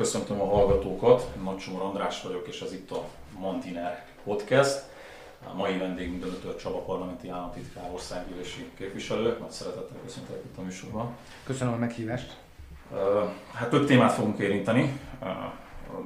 köszöntöm a hallgatókat. Nagy Csomor András vagyok, és ez itt a Mantiner Podcast. A mai vendégünk Dönötör Csaba parlamenti államtitkár országgyűlési képviselő. Nagy szeretettel köszöntelek itt a műsorban. Köszönöm a meghívást. Hát több témát fogunk érinteni.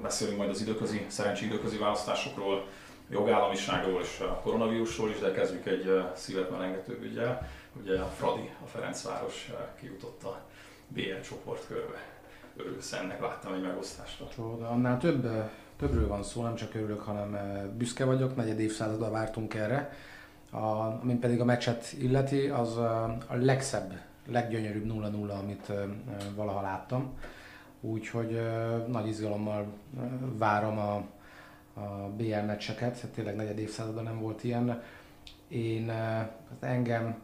Beszélünk majd az időközi, szerencsé időközi választásokról, jogállamiságról és a koronavírusról is, de kezdjük egy szívet melengető ügyel. Ugye a Fradi, a Ferencváros kijutott a BL csoportkörbe örülsz ennek, láttam egy megosztást. De annál több, többről van szó, nem csak örülök, hanem büszke vagyok, negyed évszázadra vártunk erre. A, mint pedig a meccset illeti, az a legszebb, leggyönyörűbb 0-0, amit valaha láttam. Úgyhogy nagy izgalommal várom a, a BL meccseket, tényleg negyed évszázadban nem volt ilyen. Én, hát engem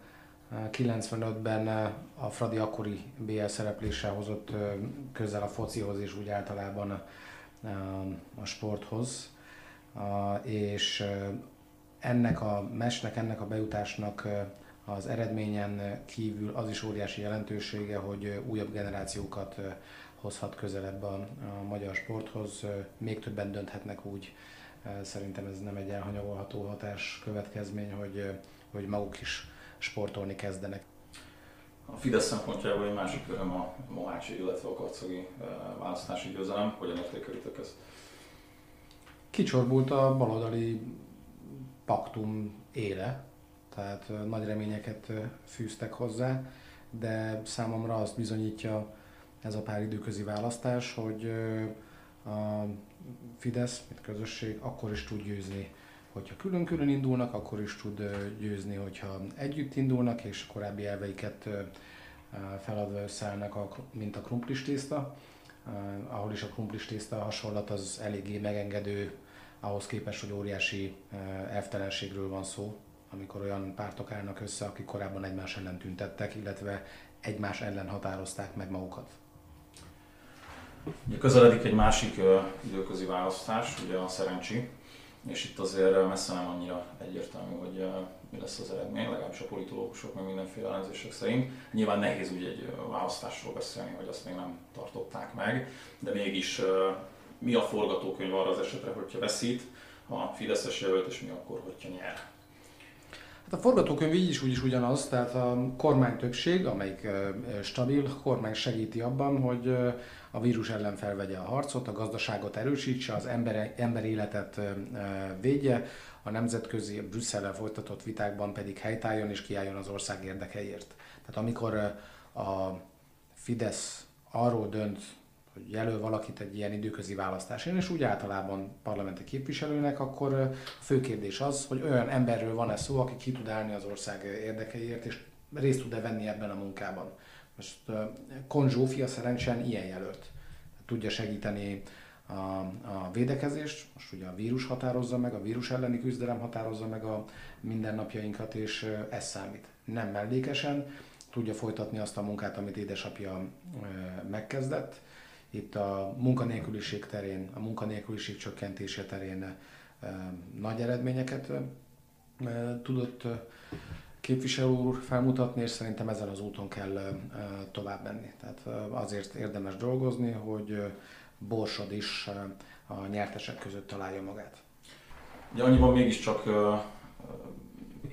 95-ben a Fradi akkori BL szereplése hozott közel a focihoz és úgy általában a sporthoz. És ennek a mesnek, ennek a bejutásnak az eredményen kívül az is óriási jelentősége, hogy újabb generációkat hozhat közelebb a, a magyar sporthoz, még többen dönthetnek úgy. Szerintem ez nem egy elhanyagolható hatás következmény, hogy, hogy maguk is sportolni kezdenek. A Fidesz szempontjából egy másik öröm a Mohácsi, illetve a Karcagi eh, választási győzelem. Hogyan értékelitek ezt? Kicsorbult a baloldali paktum éle, tehát eh, nagy reményeket eh, fűztek hozzá, de számomra azt bizonyítja ez a pár időközi választás, hogy a Fidesz, mint közösség, akkor is tud győzni hogyha külön-külön indulnak, akkor is tud győzni, hogyha együtt indulnak, és a korábbi elveiket feladva összeállnak, mint a krumplis tészta, ahol is a krumplis tészta hasonlat az eléggé megengedő, ahhoz képest, hogy óriási elvtelenségről van szó, amikor olyan pártok állnak össze, akik korábban egymás ellen tüntettek, illetve egymás ellen határozták meg magukat. Közeledik egy másik időközi választás, ugye a szerencsi és itt azért messze nem annyira egyértelmű, hogy mi lesz az eredmény, legalábbis a politológusok, meg mindenféle elemzések szerint. Nyilván nehéz úgy egy választásról beszélni, hogy azt még nem tartották meg, de mégis mi a forgatókönyv arra az esetre, hogyha veszít a Fideszes jelölt, és mi akkor, hogyha nyer? Hát a forgatókönyv így is úgy is ugyanaz, tehát a kormány többség, amelyik stabil, a kormány segíti abban, hogy a vírus ellen felvegye a harcot, a gazdaságot erősítse, az ember, ember életet védje, a nemzetközi Brüsszellel folytatott vitákban pedig helytálljon és kiálljon az ország érdekeiért. Tehát amikor a Fidesz arról dönt, hogy jelöl valakit egy ilyen időközi választáson, és úgy általában parlamenti képviselőnek, akkor a fő kérdés az, hogy olyan emberről van-e szó, aki ki tud állni az ország érdekeiért, és részt tud-e venni ebben a munkában. Most Kon Zsófia szerencsén ilyen jelölt. Tudja segíteni a, a védekezést, most ugye a vírus határozza meg, a vírus elleni küzdelem határozza meg a mindennapjainkat, és ez számít. Nem mellékesen, tudja folytatni azt a munkát, amit édesapja megkezdett. Itt a munkanélküliség terén, a munkanélküliség csökkentése terén nagy eredményeket tudott képviselő úr felmutatni, és szerintem ezen az úton kell tovább menni. Tehát azért érdemes dolgozni, hogy Borsod is a nyertesek között találja magát. Ugye annyiban mégiscsak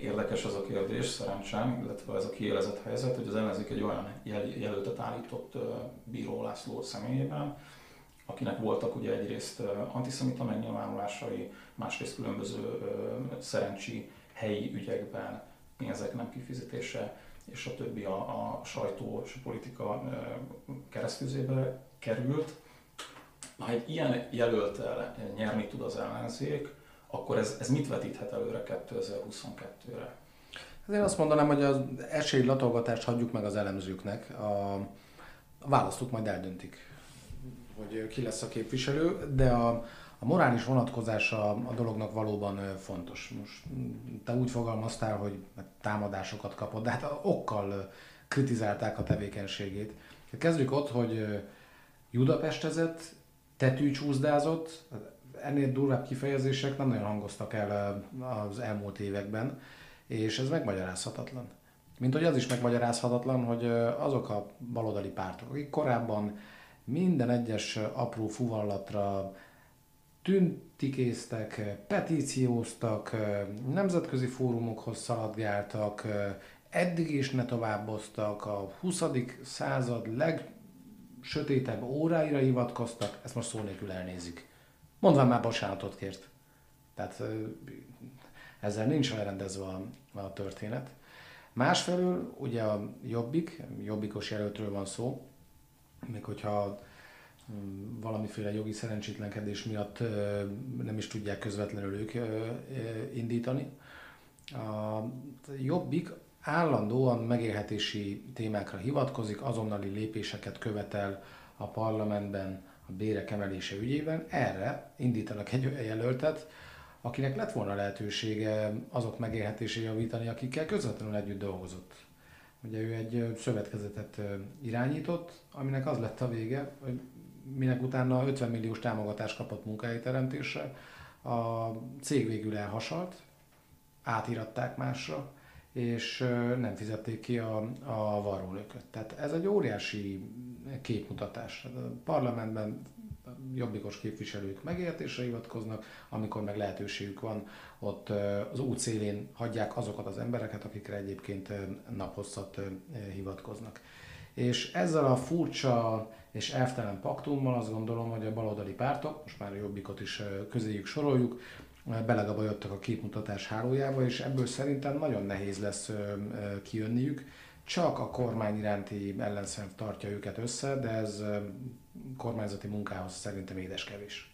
érdekes az a kérdés szerencsém, illetve ez a kiélezett helyzet, hogy az ellenzék egy olyan jel- jelöltet állított Bíró László személyében, akinek voltak ugye egyrészt antiszemita megnyilvánulásai, másrészt különböző szerencsi helyi ügyekben pénzek nem kifizetése, és a többi a, a sajtó és a politika keresztüzébe került. Ha egy ilyen jelöltel nyerni tud az ellenzék, akkor ez, ez mit vetíthet előre 2022-re? Hát én azt mondanám, hogy az esély latolgatást hagyjuk meg az elemzőknek. A, a választók majd eldöntik, hogy ki lesz a képviselő, de a, a morális vonatkozása a dolognak valóban fontos. Most te úgy fogalmaztál, hogy támadásokat kapott, de hát okkal kritizálták a tevékenységét. Kezdjük ott, hogy Judapestezett, tetűcsúszdázott, ennél durvább kifejezések nem nagyon hangoztak el az elmúlt években, és ez megmagyarázhatatlan. Mint hogy az is megmagyarázhatatlan, hogy azok a baloldali pártok, akik korábban minden egyes apró fuvallatra tüntikéztek, petícióztak, nemzetközi fórumokhoz szaladgáltak, eddig is ne továbboztak, a 20. század legsötétebb óráira hivatkoztak, ezt most szó nélkül elnézik. Mondván már bocsánatot kért. Tehát ezzel nincs elrendezve a, a történet. Másfelől ugye a Jobbik, Jobbikos jelöltről van szó, még hogyha mm, valamiféle jogi szerencsétlenkedés miatt nem is tudják közvetlenül ők indítani. A Jobbik állandóan megélhetési témákra hivatkozik, azonnali lépéseket követel a parlamentben a bérek emelése ügyében. Erre indítanak egy olyan jelöltet, akinek lett volna lehetősége azok megélhetését javítani, akikkel közvetlenül együtt dolgozott. Ugye ő egy szövetkezetet irányított, aminek az lett a vége, hogy minek utána 50 milliós támogatást kapott munkahelyteremtésre, a cég végül elhasalt, átíratták másra, és nem fizették ki a, a varrónőköt. Tehát ez egy óriási képmutatás. A parlamentben jobbikos képviselők megértésre hivatkoznak, amikor meg lehetőségük van, ott az út szélén hagyják azokat az embereket, akikre egyébként naphosszat hivatkoznak. És ezzel a furcsa és elvtelen paktummal azt gondolom, hogy a baloldali pártok, most már a jobbikot is közéjük soroljuk, belegabajodtak a képmutatás hálójába, és ebből szerintem nagyon nehéz lesz kijönniük. Csak a kormány iránti ellenszem tartja őket össze, de ez kormányzati munkához szerintem édeskevés.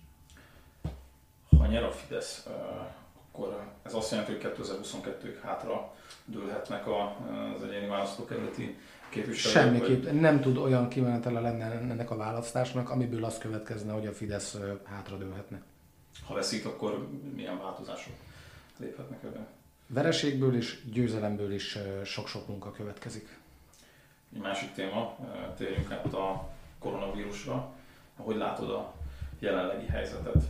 Ha nyer a Fidesz, akkor ez azt jelenti, hogy 2022-ig hátra dőlhetnek az egyéni választókerületi képviselők? Semmiképp vagy... nem tud olyan kimenetele lenne ennek a választásnak, amiből az következne, hogy a Fidesz hátra dőlhetne. Ha veszít, akkor milyen változások léphetnek ebben? Vereségből és győzelemből is sok-sok munka következik. Egy másik téma, térjünk át a koronavírusra. Hogy látod a jelenlegi helyzetet?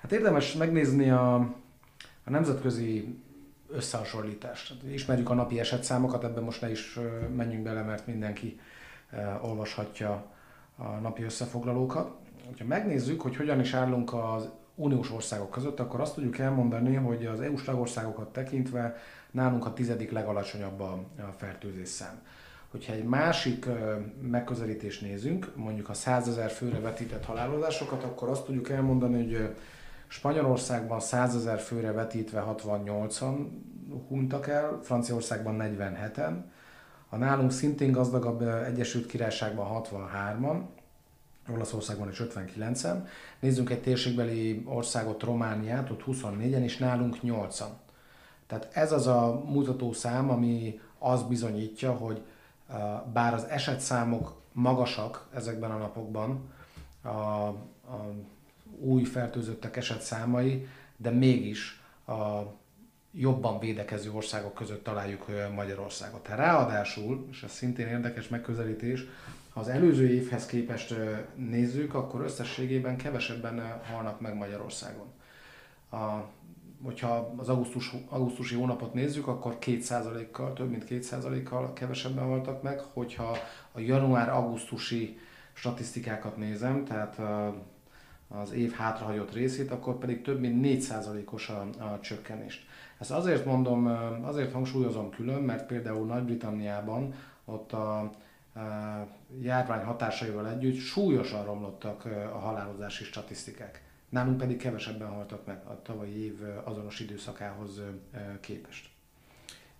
Hát érdemes megnézni a, a nemzetközi összehasonlítást. Hát ismerjük a napi esetszámokat, ebben most ne is menjünk bele, mert mindenki olvashatja a napi összefoglalókat. Ha megnézzük, hogy hogyan is állunk az uniós országok között, akkor azt tudjuk elmondani, hogy az EU-s tagországokat tekintve nálunk a tizedik legalacsonyabb a, fertőzés szám. Hogyha egy másik megközelítést nézünk, mondjuk a 100 ezer főre vetített halálozásokat, akkor azt tudjuk elmondani, hogy Spanyolországban 100 ezer főre vetítve 68-an huntak el, Franciaországban 47-en, a nálunk szintén gazdagabb Egyesült Királyságban 63-an, Olaszországban is 59-en. Nézzünk egy térségbeli országot, Romániát, ott 24-en, és nálunk 8-an. Tehát ez az a mutató szám, ami azt bizonyítja, hogy bár az esetszámok magasak ezekben a napokban, a, a új fertőzöttek esetszámai, de mégis a jobban védekező országok között találjuk Magyarországot. Ráadásul, és ez szintén érdekes megközelítés, ha az előző évhez képest nézzük, akkor összességében kevesebben halnak meg Magyarországon. A, hogyha az augusztus, augusztusi hónapot nézzük, akkor 2%-kal, több mint 2%-kal kevesebben haltak meg. Hogyha a január-augusztusi statisztikákat nézem, tehát az év hátrahagyott részét, akkor pedig több mint 4%-os a, a csökkenést. Ezt azért mondom, azért hangsúlyozom külön, mert például Nagy-Britanniában ott a járvány hatásaival együtt súlyosan romlottak a halálozási statisztikák. Nálunk pedig kevesebben haltak meg a tavalyi év azonos időszakához képest.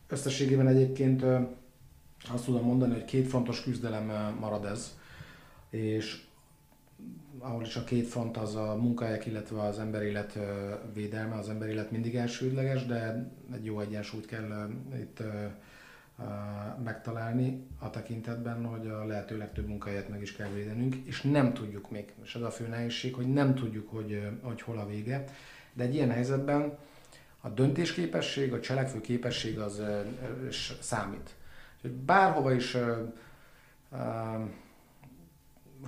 Összességében egyébként azt tudom mondani, hogy két fontos küzdelem marad ez, és ahol is a két front az a munkahelyek, illetve az emberélet védelme, az emberélet mindig elsődleges, de egy jó egyensúlyt kell itt megtalálni a tekintetben, hogy a lehető legtöbb munkahelyet meg is kell védenünk, és nem tudjuk még, és ez a fő nehézség, hogy nem tudjuk, hogy, hogy hol a vége, de egy ilyen helyzetben a döntésképesség, a cselekvő képesség az számít. Úgyhogy bárhova is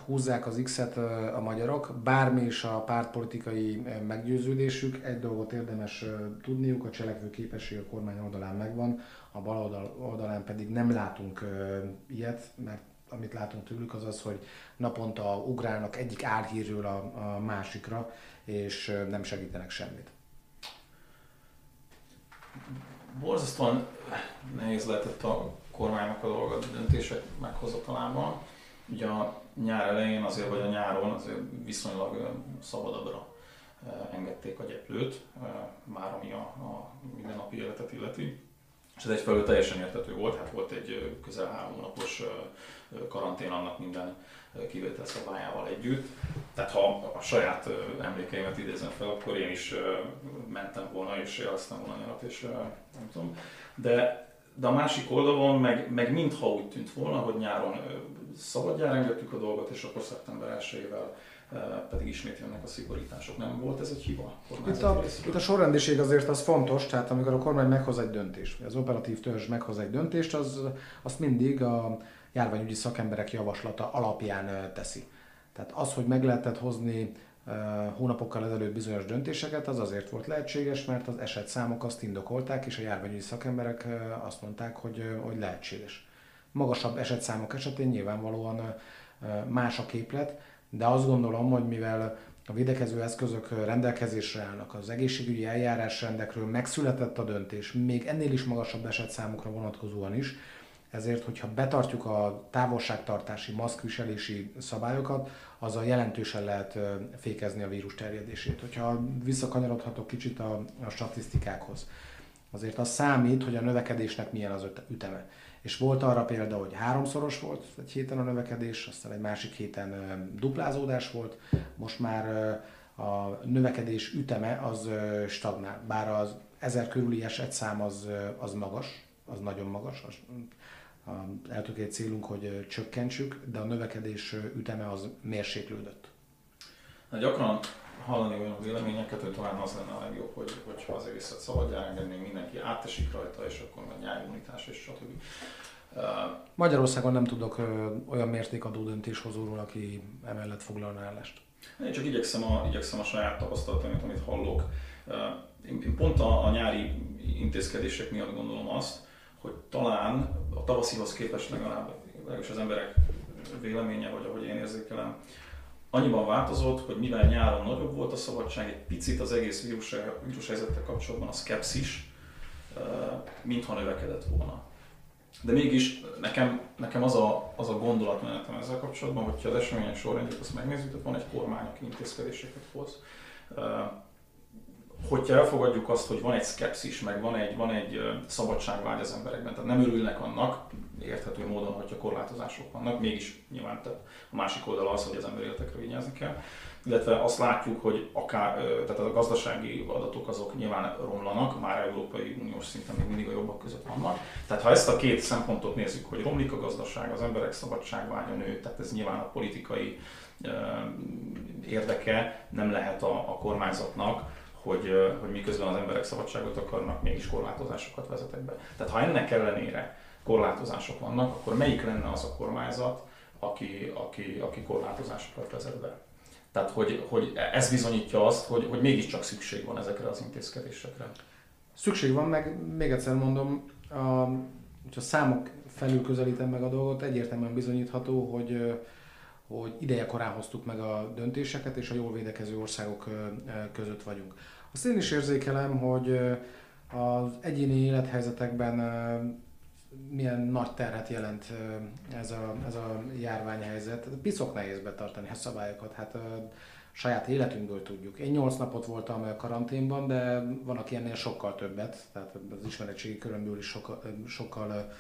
húzzák az X-et a magyarok, bármi is a pártpolitikai meggyőződésük, egy dolgot érdemes tudniuk, a cselekvő képesség a kormány oldalán megvan, a bal oldal, oldalán pedig nem látunk ilyet, mert amit látunk tőlük, az az, hogy naponta ugrálnak egyik álhírről a, a másikra, és nem segítenek semmit. Borzasztóan nehéz lehetett a kormánynak a dolga döntések meghozatalában. Ugye a nyár elején azért, vagy a nyáron azért viszonylag szabadabbra engedték a gyeplőt, már ami a, a mindennapi életet illeti. És ez egyfelől teljesen értető volt, hát volt egy közel három hónapos karantén annak minden kivétel szabályával együtt. Tehát ha a saját emlékeimet idézem fel, akkor én is mentem volna és jeleztem volna nyarat, és nem tudom. De, de a másik oldalon meg, meg mintha úgy tűnt volna, hogy nyáron szabadjára engedtük a dolgot, és akkor szeptember 1 pedig ismét jönnek a szigorítások. Nem volt ez egy hiba? Itt a, itt a sorrendiség azért az fontos, tehát amikor a kormány meghoz egy döntést, az operatív törzs meghoz egy döntést, az, azt mindig a járványügyi szakemberek javaslata alapján teszi. Tehát az, hogy meg lehetett hozni hónapokkal ezelőtt bizonyos döntéseket, az azért volt lehetséges, mert az esetszámok azt indokolták, és a járványügyi szakemberek azt mondták, hogy, hogy lehetséges. Magasabb esetszámok esetén nyilvánvalóan más a képlet, de azt gondolom, hogy mivel a védekező eszközök rendelkezésre állnak, az egészségügyi eljárásrendekről megszületett a döntés, még ennél is magasabb esetszámokra vonatkozóan is, ezért, hogyha betartjuk a távolságtartási, maszkviselési szabályokat, azzal jelentősen lehet fékezni a vírus terjedését. Hogyha visszakanyarodhatok kicsit a, a statisztikákhoz, azért az számít, hogy a növekedésnek milyen az üteme. És volt arra példa, hogy háromszoros volt egy héten a növekedés, aztán egy másik héten duplázódás volt, most már a növekedés üteme az stagnál, bár az ezer körüli esetszám az, az magas, az nagyon magas, az eltökélt célunk, hogy csökkentsük, de a növekedés üteme az mérséklődött. Na, gyakran hallani olyan véleményeket, hogy talán az lenne a legjobb, hogy, hogyha az egészet szabadjára engedni, mindenki átesik rajta, és akkor meg nyárimmunitás és stb. Magyarországon nem tudok olyan mértékadó döntéshozóról, aki emellett foglalna állást. Én csak igyekszem a, igyekszem a saját tapasztalatomat, amit hallok. Én pont a, a nyári intézkedések miatt gondolom azt, hogy talán a tavaszihoz képest legalább, legalábbis az emberek véleménye, vagy ahogy én érzékelem, annyiban változott, hogy mivel nyáron nagyobb volt a szabadság, egy picit az egész vírus, vírus helyzettel kapcsolatban a szkepszis, mintha növekedett volna. De mégis nekem, nekem az, a, az a gondolatmenetem ezzel kapcsolatban, hogyha az események sorrendjét azt megnézzük, tehát van egy kormány, aki intézkedéseket hoz. Hogyha elfogadjuk azt, hogy van egy szkepszis, meg van egy, van egy szabadságvágy az emberekben, tehát nem örülnek annak, érthető módon, hogyha korlátozások vannak, mégis nyilván tehát a másik oldal az, hogy az ember életekre vigyázni kell illetve azt látjuk, hogy akár, tehát a gazdasági adatok azok nyilván romlanak, már Európai Uniós szinten még mindig a jobbak között vannak. Tehát ha ezt a két szempontot nézzük, hogy romlik a gazdaság, az emberek szabadságvágya nő, tehát ez nyilván a politikai érdeke nem lehet a, a kormányzatnak, hogy, hogy miközben az emberek szabadságot akarnak, mégis korlátozásokat vezetek be. Tehát ha ennek ellenére korlátozások vannak, akkor melyik lenne az a kormányzat, aki, aki, aki korlátozásokat vezet be? Tehát, hogy, hogy ez bizonyítja azt, hogy, hogy mégiscsak szükség van ezekre az intézkedésekre. Szükség van, meg még egyszer mondom, a, ha számok felül közelítem meg a dolgot, egyértelműen bizonyítható, hogy, hogy ideje korán hoztuk meg a döntéseket, és a jól védekező országok között vagyunk. Azt én is érzékelem, hogy az egyéni élethelyzetekben milyen nagy terhet jelent ez a, ez a járványhelyzet. Piszok nehéz betartani a szabályokat, hát a saját életünkből tudjuk. Én 8 napot voltam karanténban, de van, aki ennél sokkal többet, tehát az ismeretségi körömből is sokkal, sokkal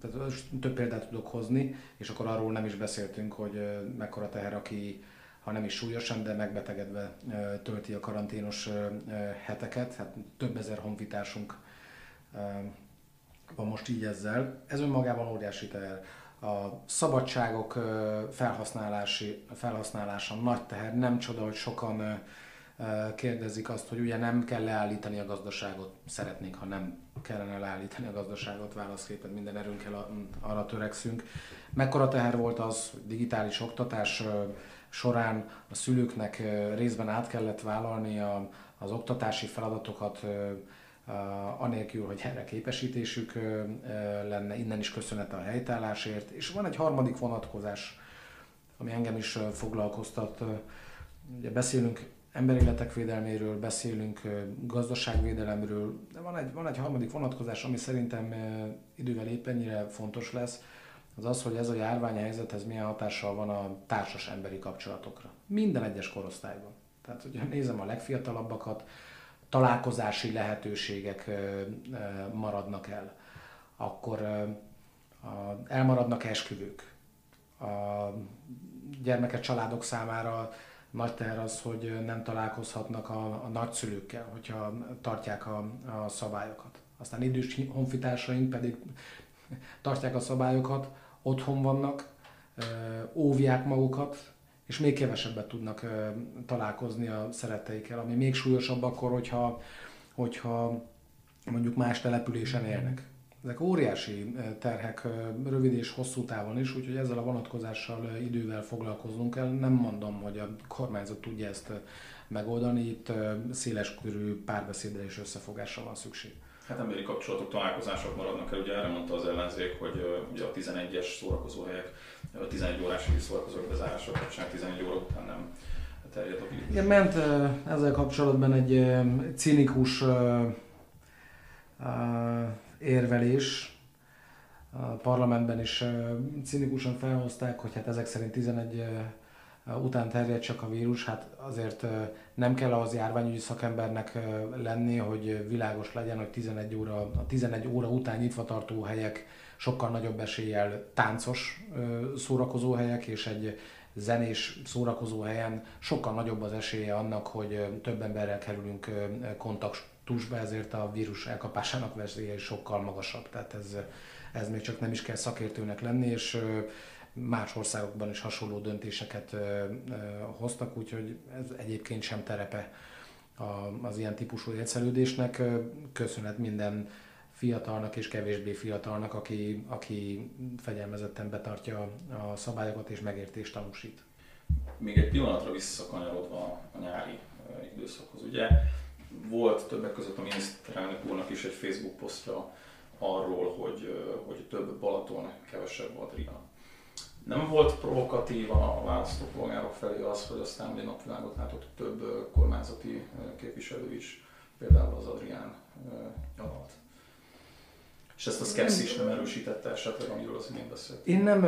tehát több példát tudok hozni, és akkor arról nem is beszéltünk, hogy mekkora teher, aki ha nem is súlyosan, de megbetegedve tölti a karanténos heteket. Hát több ezer honfitársunk van most így ezzel. Ez önmagában óriási teher. A szabadságok felhasználási, felhasználása nagy teher. Nem csoda, hogy sokan kérdezik azt, hogy ugye nem kell leállítani a gazdaságot. Szeretnénk, ha nem kellene leállítani a gazdaságot, válaszképpen minden erőnkkel arra törekszünk. Mekkora teher volt az, digitális oktatás során a szülőknek részben át kellett vállalni az oktatási feladatokat, anélkül, hogy erre képesítésük lenne, innen is köszönet a helytállásért. És van egy harmadik vonatkozás, ami engem is foglalkoztat. Ugye beszélünk emberéletek védelméről, beszélünk gazdaságvédelemről, de van egy, van egy harmadik vonatkozás, ami szerintem idővel épp ennyire fontos lesz, az az, hogy ez a járványhelyzet, ez milyen hatással van a társas emberi kapcsolatokra. Minden egyes korosztályban. Tehát, hogyha nézem a legfiatalabbakat, találkozási lehetőségek maradnak el, akkor elmaradnak esküvők. A gyermekek családok számára nagy teher az, hogy nem találkozhatnak a, a nagyszülőkkel, hogyha tartják a, a szabályokat. Aztán idős honfitársaink pedig tartják a szabályokat, otthon vannak, óvják magukat, és még kevesebbet tudnak találkozni a szeretteikkel, ami még súlyosabb akkor, hogyha, hogyha mondjuk más településen élnek. Ezek óriási terhek rövid és hosszú távon is, úgyhogy ezzel a vonatkozással idővel foglalkoznunk kell. Nem mondom, hogy a kormányzat tudja ezt megoldani, itt széles körű párbeszédre és összefogásra van szükség. Hát emberi kapcsolatok, találkozások maradnak el, ugye erre mondta az ellenzék, hogy ugye a 11-es szórakozóhelyek, a 11 órás szórakozók bezárása kapcsán 11 óra után nem terjed a vírus. Igen, ment ezzel kapcsolatban egy cinikus érvelés, a parlamentben is cinikusan felhozták, hogy hát ezek szerint 11 után terjed csak a vírus, hát azért nem kell az járványügyi szakembernek lenni, hogy világos legyen, hogy 11 óra, a 11 óra után nyitva tartó helyek sokkal nagyobb eséllyel táncos szórakozóhelyek, és egy zenés szórakozóhelyen sokkal nagyobb az esélye annak, hogy több emberrel kerülünk kontaktusba, ezért a vírus elkapásának veszélye is sokkal magasabb. Tehát ez, ez még csak nem is kell szakértőnek lenni, és más országokban is hasonló döntéseket hoztak, úgyhogy ez egyébként sem terepe az ilyen típusú élszelődésnek. Köszönet minden fiatalnak és kevésbé fiatalnak, aki, aki fegyelmezetten betartja a szabályokat és megértést tanúsít. Még egy pillanatra visszakanyarodva a nyári időszakhoz. Ugye volt többek között a miniszterelnök úrnak is egy Facebook posztja arról, hogy, hogy több Balaton, kevesebb Adrian. Nem volt provokatív a választópolgárok felé az, hogy aztán ugye napvilágot látott több kormányzati képviselő is, például az Adrián nyaralt. És ezt a szkepszis nem erősítette esetleg, amiről az imént beszélt? Én nem,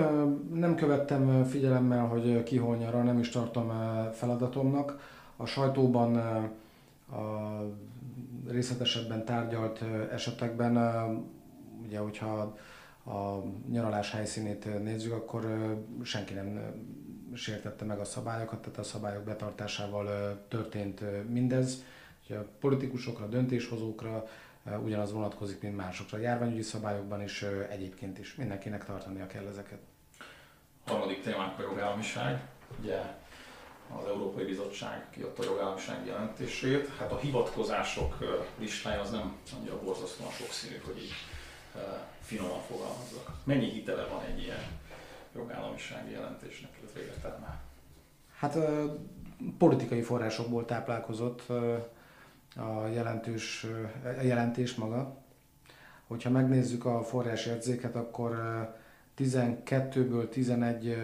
nem követtem figyelemmel, hogy ki hol nyaral, nem is tartom feladatomnak. A sajtóban a részletesebben tárgyalt esetekben, ugye, hogyha a nyaralás helyszínét nézzük, akkor senki nem sértette meg a szabályokat, tehát a szabályok betartásával történt mindez. a politikusokra, döntéshozókra ugyanaz vonatkozik, mint másokra. A járványügyi szabályokban is egyébként is mindenkinek tartania kell ezeket. Harmadik témánk a jogállamiság. Ugye az Európai Bizottság kiadta a jogállamiság jelentését. Hát a hivatkozások listája az nem annyira borzasztóan sokszínű, hogy így finoman fogalmazzak. Mennyi hitele van egy ilyen jogállamisági jelentésnek, illetve értelme? Hát politikai forrásokból táplálkozott a, jelentős, a jelentés maga. Hogyha megnézzük a forrásjegyzéket, akkor 12-ből 11,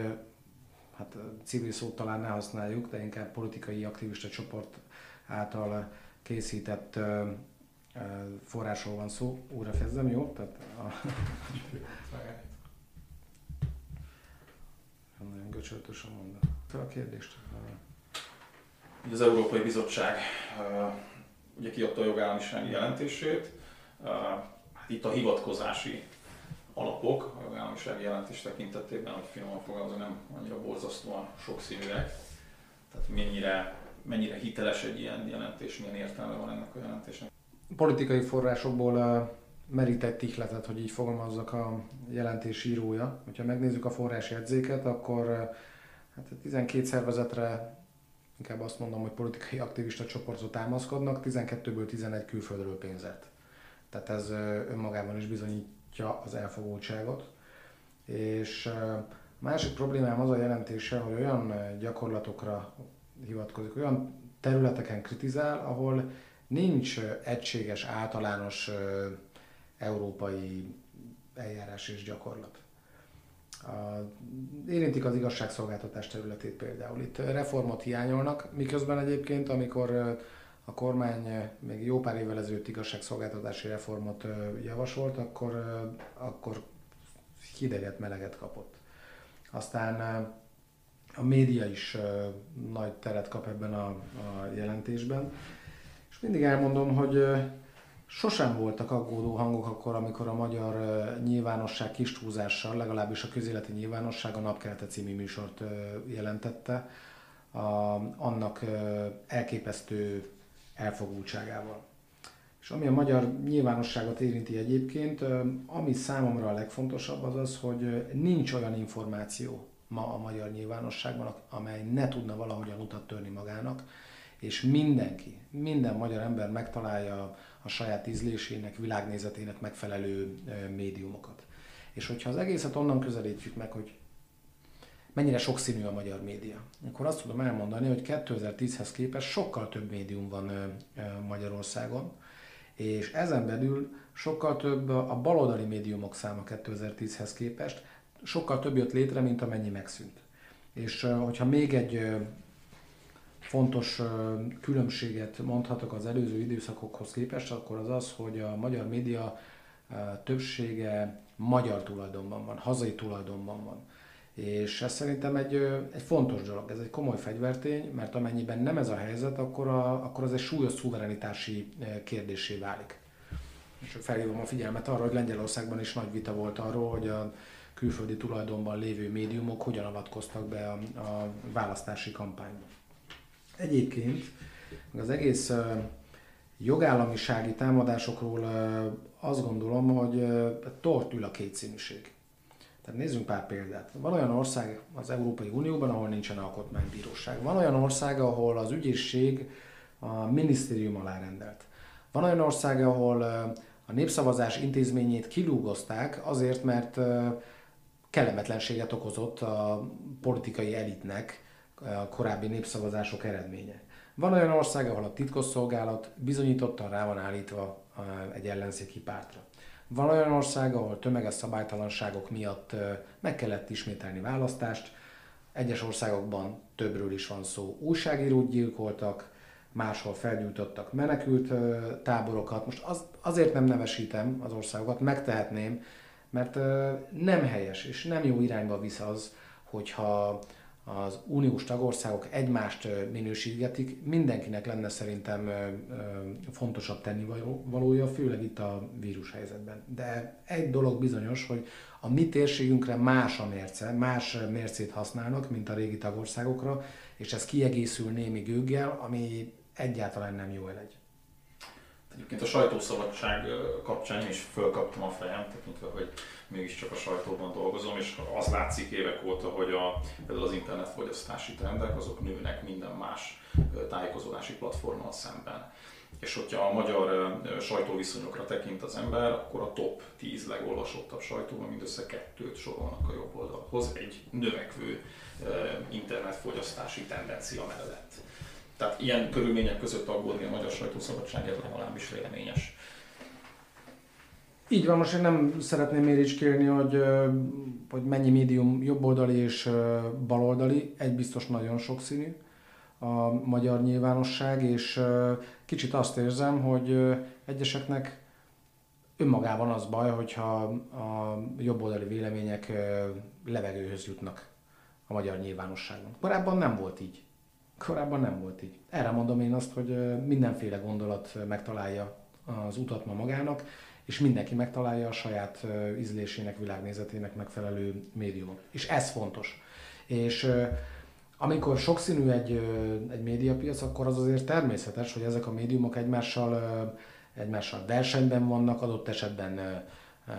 hát civil szót talán ne használjuk, de inkább politikai aktivista csoport által készített forrásról van szó. Újra kezdem, jó? Tehát a... Nagyon göcsöltösen mondom. Fel a kérdést. Az Európai Bizottság ugye kiadta a jogállamisági jelentését. Hát itt a hivatkozási alapok a jogállamisági jelentés tekintetében, hogy finoman fogalmazom, nem annyira borzasztóan sokszínűek. Tehát mennyire, mennyire hiteles egy ilyen jelentés, milyen értelme van ennek a jelentésnek politikai forrásokból merített ihletet, hogy így fogalmazzak a jelentés írója. Ha megnézzük a forrásjegyzéket, akkor hát 12 szervezetre inkább azt mondom, hogy politikai aktivista csoportot támaszkodnak, 12-ből 11 külföldről pénzett. Tehát ez önmagában is bizonyítja az elfogultságot. És a másik problémám az a jelentése, hogy olyan gyakorlatokra hivatkozik, olyan területeken kritizál, ahol nincs egységes, általános európai eljárás és gyakorlat. A, érintik az igazságszolgáltatás területét például. Itt reformot hiányolnak, miközben egyébként, amikor a kormány még jó pár évvel ezelőtt igazságszolgáltatási reformot javasolt, akkor, akkor hideget, meleget kapott. Aztán a média is nagy teret kap ebben a, a jelentésben. Mindig elmondom, hogy sosem voltak aggódó hangok akkor, amikor a magyar nyilvánosság kis túlzással, legalábbis a közéleti nyilvánosság a Napkelte című műsort jelentette, a, annak elképesztő elfogultságával. És ami a magyar nyilvánosságot érinti egyébként, ami számomra a legfontosabb az az, hogy nincs olyan információ ma a magyar nyilvánosságban, amely ne tudna valahogyan utat törni magának, és mindenki, minden magyar ember megtalálja a saját ízlésének, világnézetének megfelelő médiumokat. És hogyha az egészet onnan közelítjük meg, hogy mennyire sokszínű a magyar média, akkor azt tudom elmondani, hogy 2010-hez képest sokkal több médium van Magyarországon, és ezen belül sokkal több a baloldali médiumok száma 2010-hez képest, sokkal több jött létre, mint amennyi megszűnt. És hogyha még egy fontos különbséget mondhatok az előző időszakokhoz képest, akkor az az, hogy a magyar média többsége magyar tulajdonban van, hazai tulajdonban van. És ez szerintem egy, egy fontos dolog, ez egy komoly fegyvertény, mert amennyiben nem ez a helyzet, akkor, a, akkor az egy súlyos szuverenitási kérdésé válik. És felhívom a figyelmet arra, hogy Lengyelországban is nagy vita volt arról, hogy a külföldi tulajdonban lévő médiumok hogyan avatkoztak be a, a választási kampányba. Egyébként az egész jogállamisági támadásokról azt gondolom, hogy tort ül a kétszínűség. Tehát nézzünk pár példát. Van olyan ország az Európai Unióban, ahol nincsen alkotmánybíróság. Van olyan ország, ahol az ügyészség a minisztérium alá rendelt. Van olyan ország, ahol a népszavazás intézményét kilúgozták azért, mert kellemetlenséget okozott a politikai elitnek a korábbi népszavazások eredménye. Van olyan ország, ahol a titkosszolgálat bizonyítottan rá van állítva egy ellenzéki pártra. Van olyan ország, ahol tömeges szabálytalanságok miatt meg kellett ismételni választást, egyes országokban többről is van szó. Újságírót gyilkoltak, máshol felgyújtottak menekült táborokat. Most az, azért nem nevesítem az országokat, megtehetném, mert nem helyes és nem jó irányba visz az, hogyha az uniós tagországok egymást minősígetik, mindenkinek lenne szerintem fontosabb tenni valója, főleg itt a vírus helyzetben. De egy dolog bizonyos, hogy a mi térségünkre más a mérce, más mércét használnak, mint a régi tagországokra, és ez kiegészül némi gőggel, ami egyáltalán nem jó elegy. Egyébként a sajtószabadság kapcsán is fölkaptam a fejem, tekintve, hogy mégiscsak a sajtóban dolgozom, és az látszik évek óta, hogy a, például az internetfogyasztási trendek azok nőnek minden más tájékozódási platformmal szemben. És hogyha a magyar sajtóviszonyokra tekint az ember, akkor a top 10 legolvasottabb sajtóban mindössze kettőt sorolnak a jobb oldalhoz egy növekvő internetfogyasztási tendencia mellett. Tehát ilyen körülmények között aggódni a magyar sajtószabadságért legalábbis véleményes. Így van, most én nem szeretném méricskélni, hogy, hogy mennyi médium jobboldali és baloldali, egy biztos nagyon sokszínű a magyar nyilvánosság, és kicsit azt érzem, hogy egyeseknek önmagában az baj, hogyha a jobboldali vélemények levegőhöz jutnak a magyar nyilvánosságon. Korábban nem volt így. Korábban nem volt így. Erre mondom én azt, hogy mindenféle gondolat megtalálja az utat ma magának, és mindenki megtalálja a saját ízlésének, világnézetének megfelelő médiumot. És ez fontos. És amikor sokszínű egy, egy médiapiac, akkor az azért természetes, hogy ezek a médiumok egymással, egymással versenyben vannak, adott esetben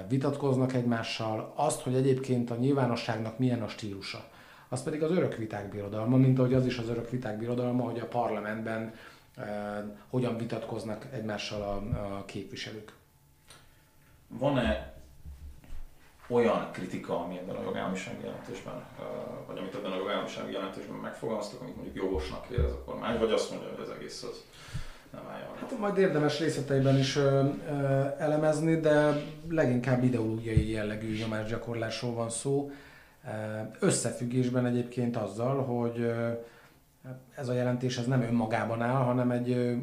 vitatkoznak egymással. Azt, hogy egyébként a nyilvánosságnak milyen a stílusa, az pedig az örök viták birodalma, mint ahogy az is az örök viták birodalma, hogy a parlamentben eh, hogyan vitatkoznak egymással a, a képviselők. Van-e olyan kritika, ami ebben a jogállamisági jelentésben, eh, vagy amit ebben a jogállamisági jelentésben megfogalmaztak, amit mondjuk jogosnak érez a kormány, vagy azt mondja, hogy az egész az nem állja Hát majd érdemes részleteiben is ö, ö, elemezni, de leginkább ideológiai jellegű nyomásgyakorlásról van szó. Összefüggésben egyébként azzal, hogy ez a jelentés ez nem önmagában áll, hanem egy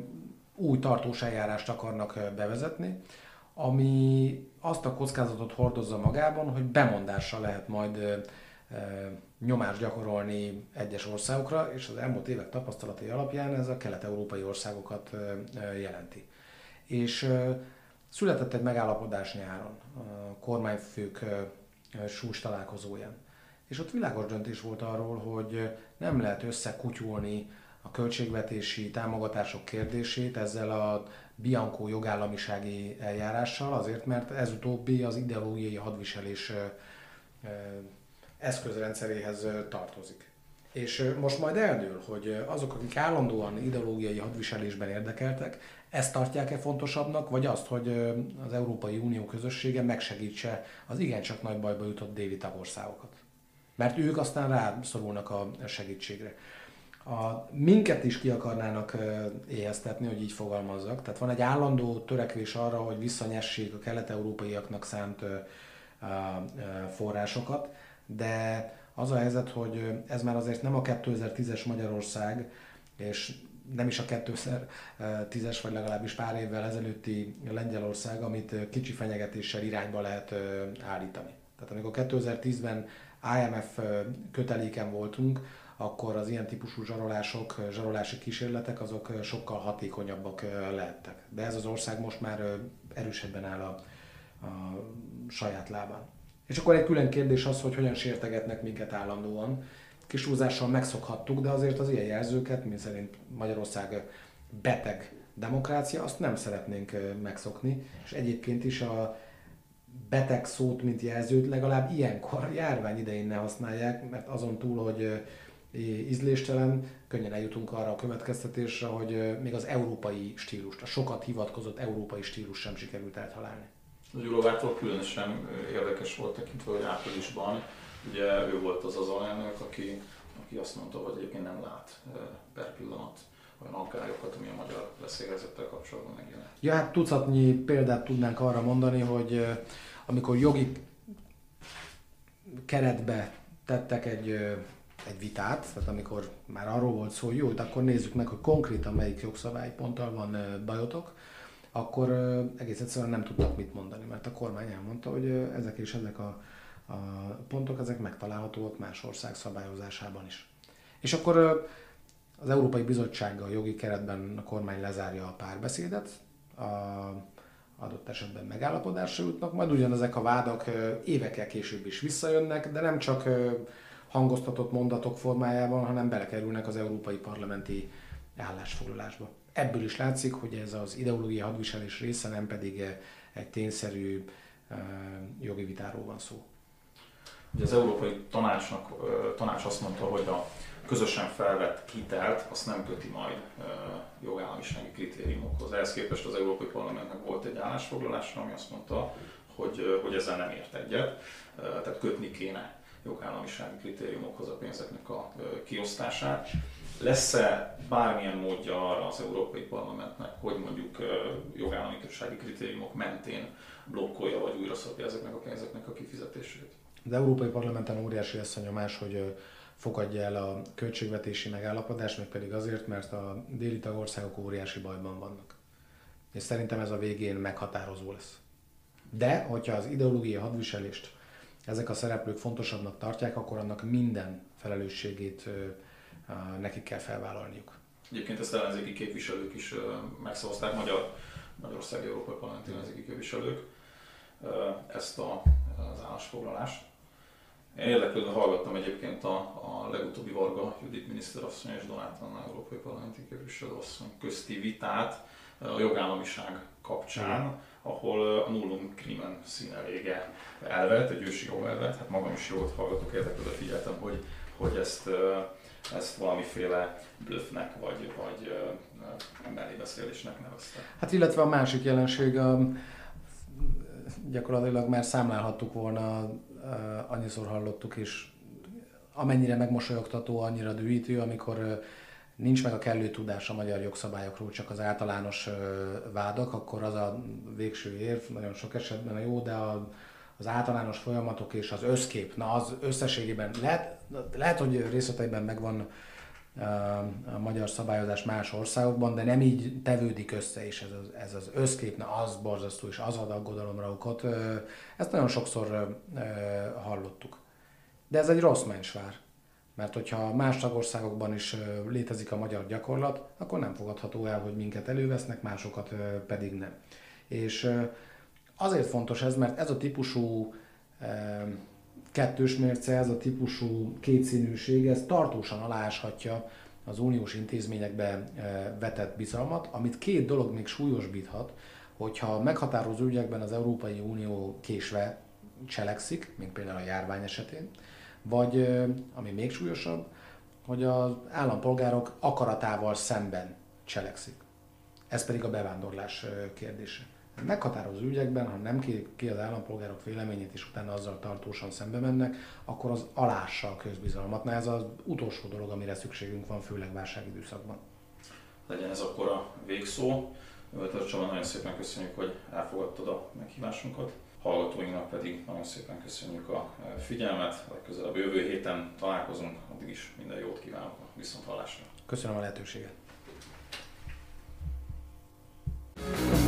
új tartós eljárást akarnak bevezetni, ami azt a kockázatot hordozza magában, hogy bemondással lehet majd nyomást gyakorolni egyes országokra, és az elmúlt évek tapasztalatai alapján ez a kelet-európai országokat jelenti. És született egy megállapodás nyáron a kormányfők sús találkozóján. És ott világos döntés volt arról, hogy nem lehet összekutyulni a költségvetési támogatások kérdését ezzel a Bianco jogállamisági eljárással, azért mert ez utóbbi az ideológiai hadviselés eszközrendszeréhez tartozik. És most majd eldől, hogy azok, akik állandóan ideológiai hadviselésben érdekeltek, ezt tartják-e fontosabbnak, vagy azt, hogy az Európai Unió közössége megsegítse az igencsak nagy bajba jutott déli tagországokat. Mert ők aztán rászorulnak a segítségre. A, minket is ki akarnának éheztetni, hogy így fogalmazzak. Tehát van egy állandó törekvés arra, hogy visszanyessék a kelet-európaiaknak szánt forrásokat, de az a helyzet, hogy ez már azért nem a 2010-es Magyarország, és nem is a 2010-es, vagy legalábbis pár évvel ezelőtti Lengyelország, amit kicsi fenyegetéssel irányba lehet állítani. Tehát amikor 2010-ben IMF köteléken voltunk, akkor az ilyen típusú zsarolások, zsarolási kísérletek azok sokkal hatékonyabbak lehettek. De ez az ország most már erősebben áll a, a saját lábán. És akkor egy külön kérdés az, hogy hogyan sértegetnek minket állandóan. Kis húzással megszokhattuk, de azért az ilyen jelzőket, mi szerint Magyarország beteg demokrácia, azt nem szeretnénk megszokni. És egyébként is a beteg szót, mint jelzőt legalább ilyenkor, járvány idején ne használják, mert azon túl, hogy ízléstelen, könnyen eljutunk arra a következtetésre, hogy még az európai stílust, a sokat hivatkozott európai stílus sem sikerült eltalálni. A Gyurovától különösen érdekes volt tekintve, hogy áprilisban ugye ő volt az az alelnök, aki, aki azt mondta, hogy egyébként nem lát per pillanat olyan aggályokat, ami a magyar beszélgezettel kapcsolatban megjelent. Ja, hát tucatnyi példát tudnánk arra mondani, hogy amikor jogi keretbe tettek egy, egy vitát, tehát amikor már arról volt szó, hogy jó, de akkor nézzük meg, hogy konkrétan melyik jogszabályponttal van bajotok, akkor egész egyszerűen nem tudtak mit mondani, mert a kormány elmondta, hogy ezek és ezek a, a pontok, ezek megtalálhatóak más ország szabályozásában is. És akkor az Európai Bizottsággal jogi keretben a kormány lezárja a párbeszédet, a, adott esetben megállapodásra jutnak, majd ugyanezek a vádak évekkel később is visszajönnek, de nem csak hangoztatott mondatok formájában, hanem belekerülnek az európai parlamenti állásfoglalásba. Ebből is látszik, hogy ez az ideológiai hadviselés része, nem pedig egy tényszerű jogi vitáról van szó. Ugye az Európai Tanácsnak, tanács azt mondta, hogy a közösen felvett hitelt azt nem köti majd jogállamisági kritériumokhoz. Ehhez képest az Európai Parlamentnek volt egy állásfoglalása, ami azt mondta, hogy, hogy ezzel nem ért egyet, tehát kötni kéne jogállamisági kritériumokhoz a pénzeknek a kiosztását. Lesz-e bármilyen módja arra az Európai Parlamentnek, hogy mondjuk jogállamisági kritériumok mentén blokkolja vagy újra szabja ezeknek a pénzeknek a kifizetését? Az Európai Parlamenten óriási lesz a nyomás, hogy fogadja el a költségvetési megállapodást, meg pedig azért, mert a déli tagországok óriási bajban vannak. És szerintem ez a végén meghatározó lesz. De, hogyha az ideológia hadviselést ezek a szereplők fontosabbnak tartják, akkor annak minden felelősségét nekik kell felvállalniuk. Egyébként ezt ellenzéki képviselők is megszavazták, Magyar, Magyarország Európai Parlamenti ellenzéki képviselők ezt a, az állásfoglalást. Én érdeklődve hallgattam egyébként a, a legutóbbi Varga Judit miniszterasszony és Donát Anna Európai Parlamenti képviselőasszony közti vitát a jogállamiság kapcsán, ahol a nullum krimen színe vége elvet, egy ősi jogelvet. Hát magam is jót hallgatok, érdeklődve figyeltem, hogy, hogy ezt, ezt valamiféle blöffnek vagy, vagy mellébeszélésnek nevezte. Hát illetve a másik jelenség, a, gyakorlatilag már számlálhattuk volna annyiszor hallottuk, és amennyire megmosolyogtató, annyira dühítő, amikor nincs meg a kellő tudás a magyar jogszabályokról, csak az általános vádak, akkor az a végső érv nagyon sok esetben a jó, de a, az általános folyamatok és az összkép, na az összességében lehet, lehet hogy részleteiben megvan a magyar szabályozás más országokban, de nem így tevődik össze, és ez az, ez az összkép, na az borzasztó, és az ad aggodalomra okot. Ezt nagyon sokszor hallottuk. De ez egy rossz mencsvár. Mert hogyha más tagországokban is létezik a magyar gyakorlat, akkor nem fogadható el, hogy minket elővesznek, másokat pedig nem. És azért fontos ez, mert ez a típusú kettős mérce, ez a típusú kétszínűség, ez tartósan aláshatja az uniós intézményekbe vetett bizalmat, amit két dolog még súlyosbíthat, hogyha meghatározó ügyekben az Európai Unió késve cselekszik, mint például a járvány esetén, vagy, ami még súlyosabb, hogy az állampolgárok akaratával szemben cselekszik. Ez pedig a bevándorlás kérdése meghatározó ügyekben, ha nem kérik ki az állampolgárok véleményét, és utána azzal tartósan szembe mennek, akkor az alássa a közbizalmat. Na ez az utolsó dolog, amire szükségünk van, főleg válságidőszakban. Legyen ez akkor a végszó. Öltör Csaba, nagyon szépen köszönjük, hogy elfogadtad a meghívásunkat. Hallgatóinknak pedig nagyon szépen köszönjük a figyelmet. Legközelebb jövő héten találkozunk, addig is minden jót kívánok a viszontlátásra. Köszönöm a lehetőséget. thank you